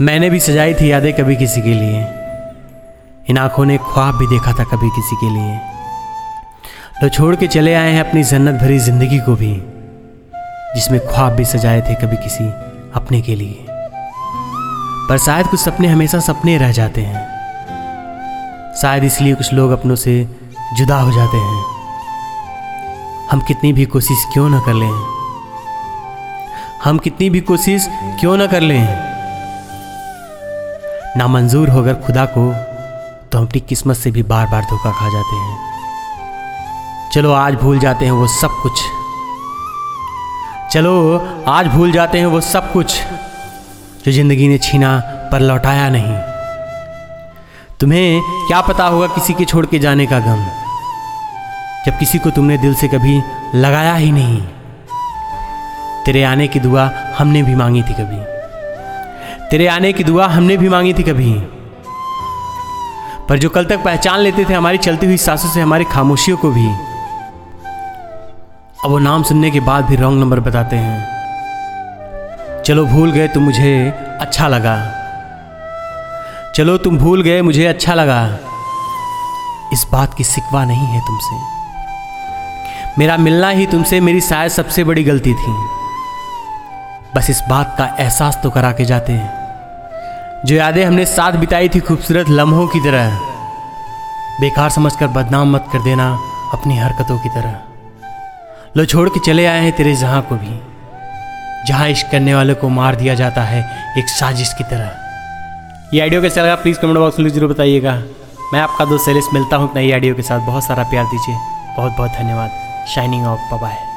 मैंने भी सजाई थी यादें कभी किसी के लिए। इन आँखों ने ख्वाब भी देखा था कभी किसी के लिए। लो छोड़ के चले आए हैं अपनी जन्नत भरी ज़िंदगी को भी, जिसमें ख्वाब भी सजाए थे कभी किसी अपने के लिए। पर शायद कुछ सपने हमेशा सपने रह जाते हैं। शायद इसलिए कुछ लोग अपनों से जुदा हो जाते हैं। हम कितनी भी कोशिश क्यों ना कर लें? हम कितनी भी कोशिश क्यों ना कर लें? नामंजूर होकर खुदा को तो हम अपनी किस्मत से भी बार बार धोखा खा जाते हैं। चलो, आज भूल जाते हैं वो सब कुछ। चलो, आज भूल जाते हैं वो सब कुछ जो ज़िंदगी ने छीना पर लौटाया नहीं। तुम्हें क्या पता होगा किसी के छोड़ के जाने का गम, जब किसी को तुमने दिल से कभी लगाया ही नहीं। तेरे आने की दुआ हमने भी मांगी थी कभी। तेरे आने की दुआ हमने भी मांगी थी कभी। पर जो कल तक पहचान लेते थे हमारी चलती हुई सांसों से हमारी खामोशियों को भी, अब वो नाम सुनने के बाद भी रॉन्ग नंबर बताते हैं। चलो भूल गए तुम मुझे अच्छा लगा। चलो तुम भूल गए मुझे अच्छा लगा। इस बात की सिकवा नहीं है तुमसे। मेरा मिलना ही तुमसे मेरी शायद सबसे बड़ी गलती थी। बस इस बात का एहसास तो करा के जाते हैं। जो यादें हमने साथ बिताई थी खूबसूरत लम्हों की तरह। बेकार समझकर बदनाम मत कर देना अपनी हरकतों की तरह। लो छोड़ के चले आए हैं तेरे जहाँ को भी। जहाँ इश्क करने वाले को मार दिया जाता है एक साजिश की तरह। ये आइडियो कैसा लगा? प्लीज़ कमेंट बॉक्स में ज़रूर बताइएगा। मैं आपका दोस्त सैलिस मिलता हूँ नई आइडियो के साथ। बहुत सारा प्यार दीजिए। बहुत बहुत धन्यवाद। Shining of bye